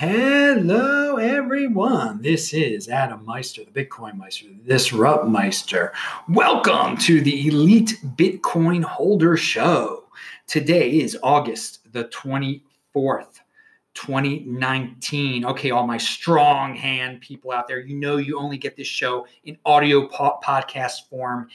Hello, everyone. This is Adam Meister, the Bitcoin Meister, the Disrupt Meister. Welcome to the Elite Bitcoin Holder Show. Today is August the 24th, 2019. Okay, all my strong hand people out there, you know you only get this show in audio po- podcast form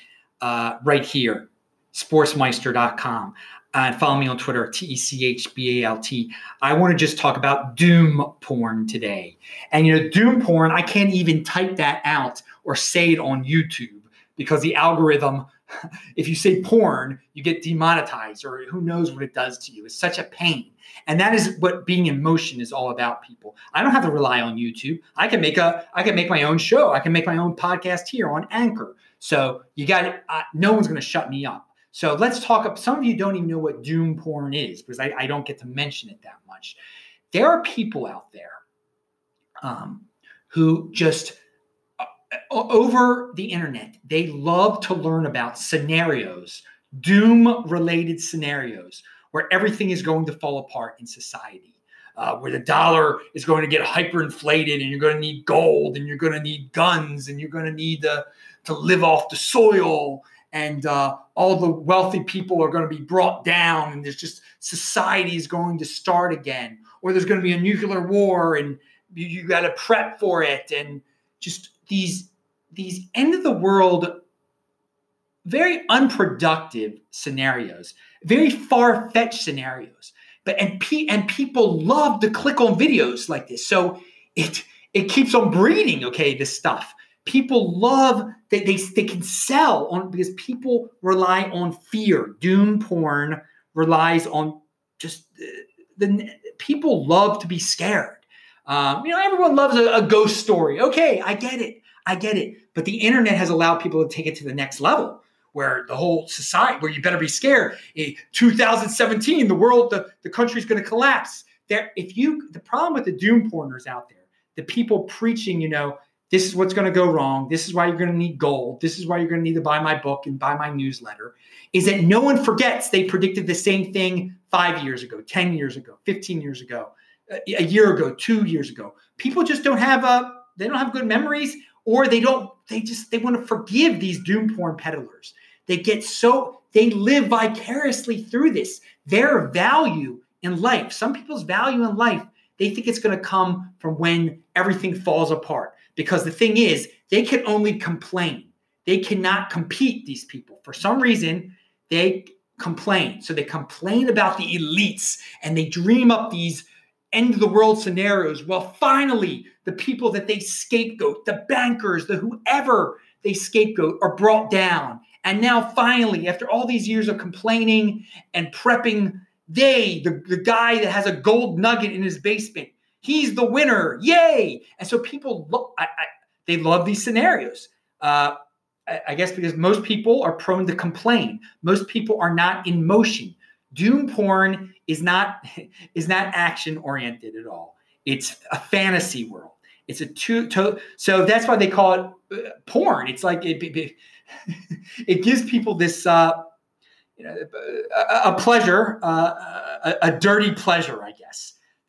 uh, right here, DisruptMeister.com and follow me on Twitter, T E C H B A L T. I want to just talk about doom porn today. And you know, doom porn, I can't even type that out or say it on YouTube because the algorithm, if you say porn, you get demonetized or who knows what it does to you. It's such a pain. And that is what being in motion is all about, people. I don't have to rely on YouTube. I can make a I can make my own show. I can make my own podcast here on Anchor. So you got uh, no one's going to shut me up. So let's talk. up. Some of you don't even know what doom porn is because I, I don't get to mention it that much. There are people out there um, who just uh, over the internet, they love to learn about scenarios, doom related scenarios where everything is going to fall apart in society. Uh, where the dollar is going to get hyperinflated and you're going to need gold and you're going to need guns and you're going to need to, to live off the soil and uh, all the wealthy people are going to be brought down and there's just society is going to start again. Or there's going to be a nuclear war and you, you got to prep for it and just these these end of the world very unproductive scenarios very far-fetched scenarios. But and pe- and people love to click on videos like this. So it it keeps on breeding okay this stuff. People love that they, they can sell on because people rely on fear. Doom porn relies on just uh, the people love to be scared. Um, you know, everyone loves a, a, ghost story. Okay, I get it. I get it. But the internet has allowed people to take it to the next level where the whole society, where you better be scared. In 2017, the world, the, the country's going to collapse. There, if you, the problem with the doom porners out there, the people preaching, you know, this is what's going to go wrong. This is why you're going to need gold. This is why you're going to need to buy my book and buy my newsletter. Is that no one forgets they predicted the same thing five years ago, 10 years ago, 15 years ago, a year ago, two years ago. People just don't have a, they don't have good memories or they don't, they just, they want to forgive these doom porn peddlers. They get so, they live vicariously through this. Their value in life, some people's value in life, they think it's going to come from when everything falls apart because the thing is, they can only complain. They cannot compete, these people. For some reason, they complain. So they complain about the elites and they dream up these end of the world scenarios. Well, finally, the people that they scapegoat, the bankers, the whoever they scapegoat, are brought down. And now, finally, after all these years of complaining and prepping, they, the, the guy that has a gold nugget in his basement, He's the winner. Yay. And so people look, I, I, they love these scenarios. Uh, I, I guess because most people are prone to complain. Most people are not in motion. Doom porn is not is not action oriented at all. It's a fantasy world. It's a two to, so that's why they call it uh, porn. It's like it, it, it gives people this uh, you know, a, a pleasure, uh, a, a, dirty pleasure, I.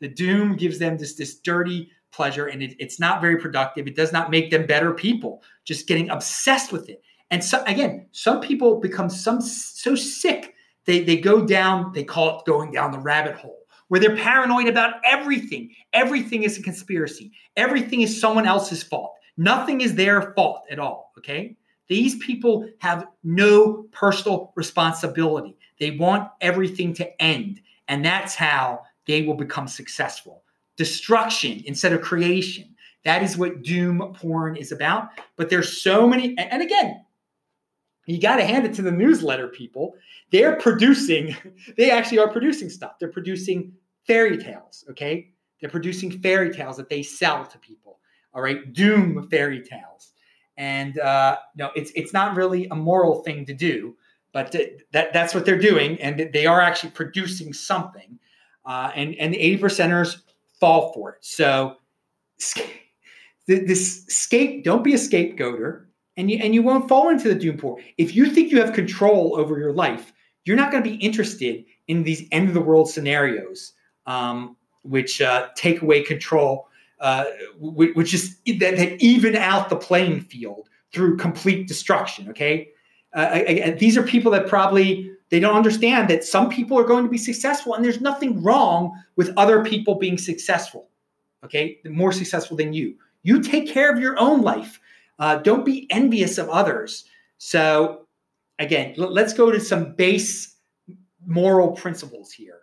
The doom gives them this this dirty pleasure, and it, it's not very productive. It does not make them better people. Just getting obsessed with it. And so again, some people become some so sick they they go down. They call it going down the rabbit hole where they're paranoid about everything. Everything is a conspiracy. Everything is someone else's fault. Nothing is their fault at all. Okay. These people have no personal responsibility. They want everything to end. And that's how they will become successful. Destruction instead of creation. That is what doom porn is about. But there's so many, and again, you got to hand it to the newsletter people. They're producing, they actually are producing stuff. They're producing fairy tales, okay? They're producing fairy tales that they sell to people, all right? Doom fairy tales. And uh, no, it's it's not really a moral thing to do, but that that's what they're doing, and they are actually producing something uh, and and the eighty percenters fall for it. So this scape, don't be a scapegoater, and you and you won't fall into the doom pool. If you think you have control over your life, you're not going to be interested in these end of the world scenarios um, which uh, take away control, uh, which is that, that even out the playing field through complete destruction. Okay, uh, these are people that probably they don't understand that some people are going to be successful, and there's nothing wrong with other people being successful. Okay, more successful than you. You take care of your own life. Uh, don't be envious of others. So, again, l- let's go to some base moral principles here.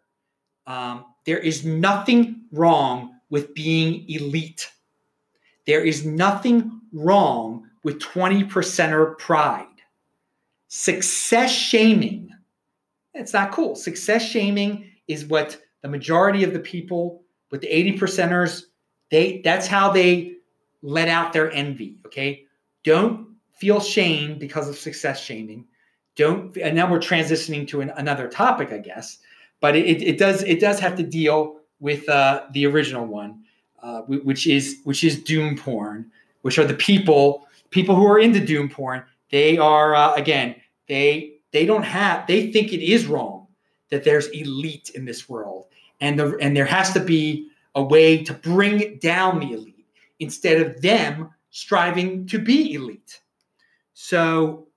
Um, there is nothing wrong with being elite. There is nothing wrong with 20 percenter pride. Success shaming, it's not cool. Success shaming is what the majority of the people with the 80 percenters, they that's how they let out their envy. Okay. Don't feel shame because of success shaming. Don't, and now we're transitioning to an, another topic, I guess, but it, it does it does have to deal with uh, the original one, uh, which is which is doom porn, which are the people people who are into doom porn. They are uh, again they they don't have they think it is wrong that there's elite in this world, and the and there has to be a way to bring down the elite instead of them striving to be elite. So,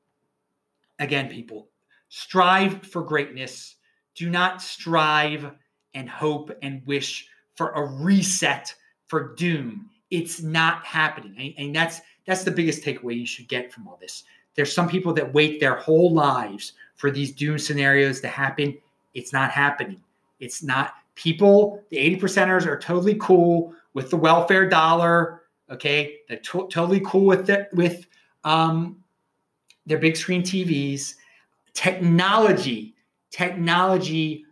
again, people, strive for greatness. Do not strive and hope and wish for a reset for doom. It's not happening. And, that's that's the biggest takeaway you should get from all this. There's some people that wait their whole lives for these doom scenarios to happen. It's not happening. It's not people, the 80 percenters are totally cool with the welfare dollar. Okay, they're to- totally cool with it with um, their big screen TVs. Technology, technology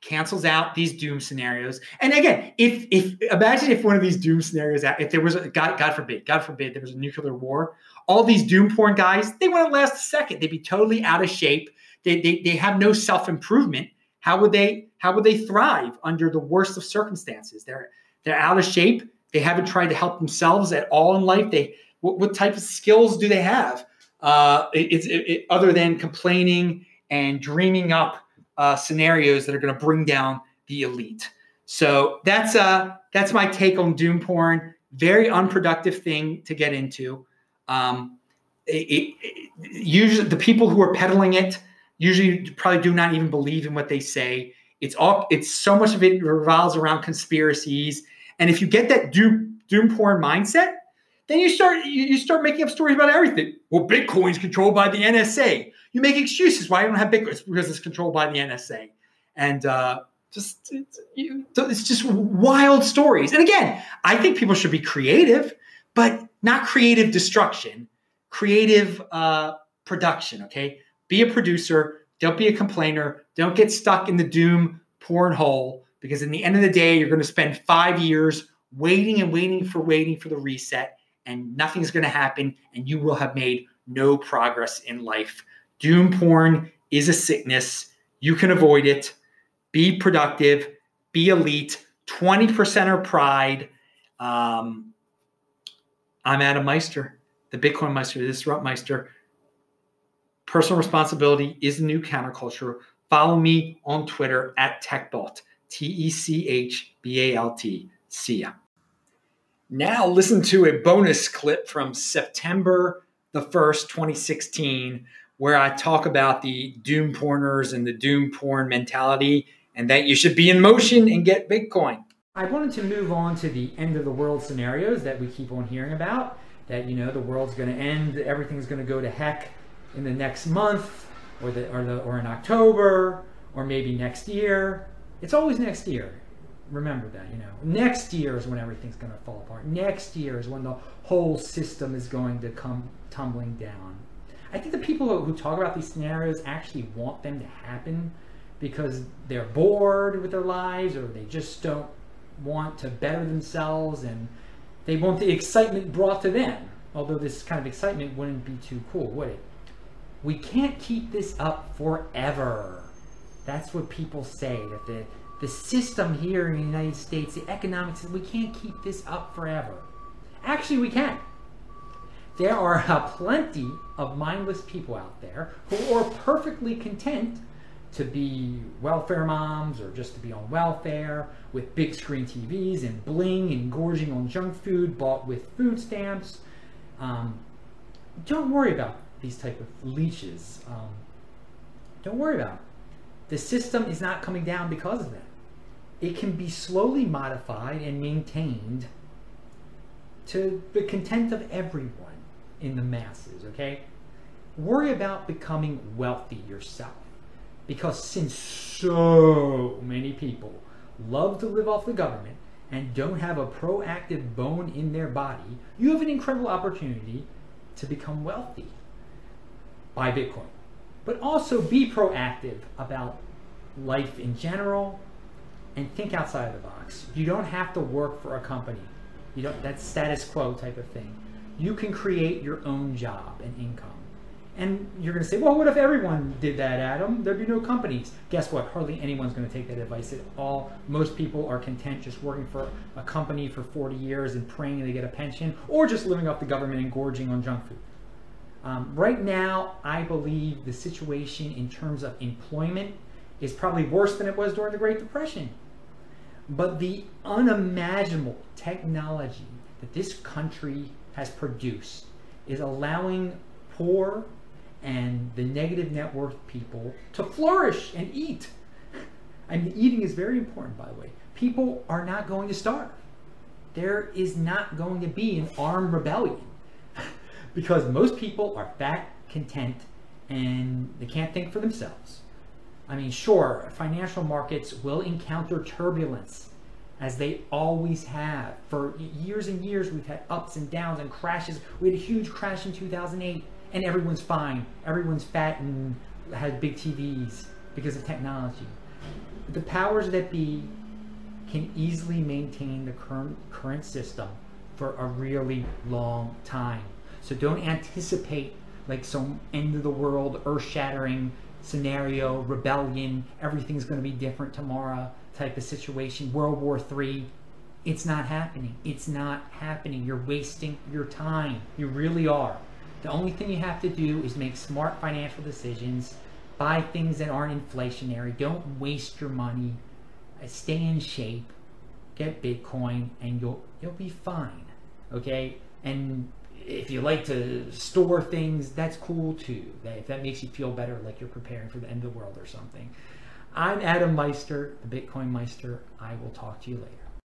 cancels out these doom scenarios. And again, if if imagine if one of these doom scenarios, if there was a God, God forbid, God forbid, there was a nuclear war, all these doom porn guys, they wouldn't last a second. They'd be totally out of shape. They, they, they have no self improvement. How would they how would they thrive under the worst of circumstances? They're they're out of shape. They haven't tried to help themselves at all in life. They what, what type of skills do they have? Uh, it, it, other than complaining and dreaming up uh, scenarios that are going to bring down the elite. So that's uh that's my take on doom porn. Very unproductive thing to get into. Um, it, it, usually, the people who are peddling it usually probably do not even believe in what they say. It's all it's so much of it revolves around conspiracies. And if you get that doom doom porn mindset, then you start you start making up stories about everything. Well, Bitcoin's controlled by the NSA. You make excuses why you don't have Bitcoin. It's because it's controlled by the NSA, and uh, just it's, you, it's just wild stories. And again, I think people should be creative, but not creative destruction, creative uh, production. Okay, be a producer. Don't be a complainer. Don't get stuck in the doom porn hole because in the end of the day, you're going to spend five years waiting and waiting for waiting for the reset, and nothing's going to happen, and you will have made no progress in life. Doom porn is a sickness. You can avoid it. Be productive. Be elite. 20% are pride. Um, I'm Adam Meister, the Bitcoin Meister, the Disrupt Meister. Personal responsibility is the new counterculture. Follow me on Twitter at TechBalt. T E C H B A L T. See ya. Now, listen to a bonus clip from September the 1st, 2016, where I talk about the doom porners and the doom porn mentality and that you should be in motion and get Bitcoin. I wanted to move on to the end of the world scenarios that we keep on hearing about. That, you know, the world's going to end, everything's going to go to heck in the next month or, the, or, the, or in October or maybe next year. It's always next year. Remember that, you know. Next year is when everything's going to fall apart. Next year is when the whole system is going to come tumbling down. I think the people who talk about these scenarios actually want them to happen because they're bored with their lives or they just don't want to better themselves and they want the excitement brought to them. Although this kind of excitement wouldn't be too cool, would it? We can't keep this up forever. That's what people say, that the, the system here in the United States, the economics, we can't keep this up forever. Actually, we can. There are plenty of mindless people out there who are perfectly content to be welfare moms or just to be on welfare with big screen TVs and bling and gorging on junk food bought with food stamps. Um, don't worry about these type of leeches. Um, don't worry about it. The system is not coming down because of that. It can be slowly modified and maintained to the content of everyone in the masses, okay? Worry about becoming wealthy yourself. Because since so many people love to live off the government and don't have a proactive bone in their body, you have an incredible opportunity to become wealthy. Buy Bitcoin. But also be proactive about life in general and think outside of the box. You don't have to work for a company. You don't that's status quo type of thing. You can create your own job and income. And you're going to say, well, what if everyone did that, Adam? There'd be no companies. Guess what? Hardly anyone's going to take that advice at all. Most people are content just working for a company for 40 years and praying they get a pension, or just living off the government and gorging on junk food. Um, right now, I believe the situation in terms of employment is probably worse than it was during the Great Depression. But the unimaginable technology that this country has produced is allowing poor and the negative net worth people to flourish and eat. And eating is very important, by the way. People are not going to starve. There is not going to be an armed rebellion because most people are fat, content, and they can't think for themselves. I mean, sure, financial markets will encounter turbulence as they always have. For years and years, we've had ups and downs and crashes. We had a huge crash in 2008, and everyone's fine. Everyone's fat and has big TVs because of technology. The powers that be can easily maintain the current, current system for a really long time. So don't anticipate like some end of the world, earth shattering scenario, rebellion, everything's going to be different tomorrow type of situation, World War III. It's not happening. It's not happening. You're wasting your time. You really are. The only thing you have to do is make smart financial decisions, buy things that aren't inflationary, don't waste your money, uh, stay in shape, get Bitcoin, and you'll you'll be fine. Okay? And if you like to store things, that's cool too. If that makes you feel better, like you're preparing for the end of the world or something. I'm Adam Meister, the Bitcoin Meister. I will talk to you later.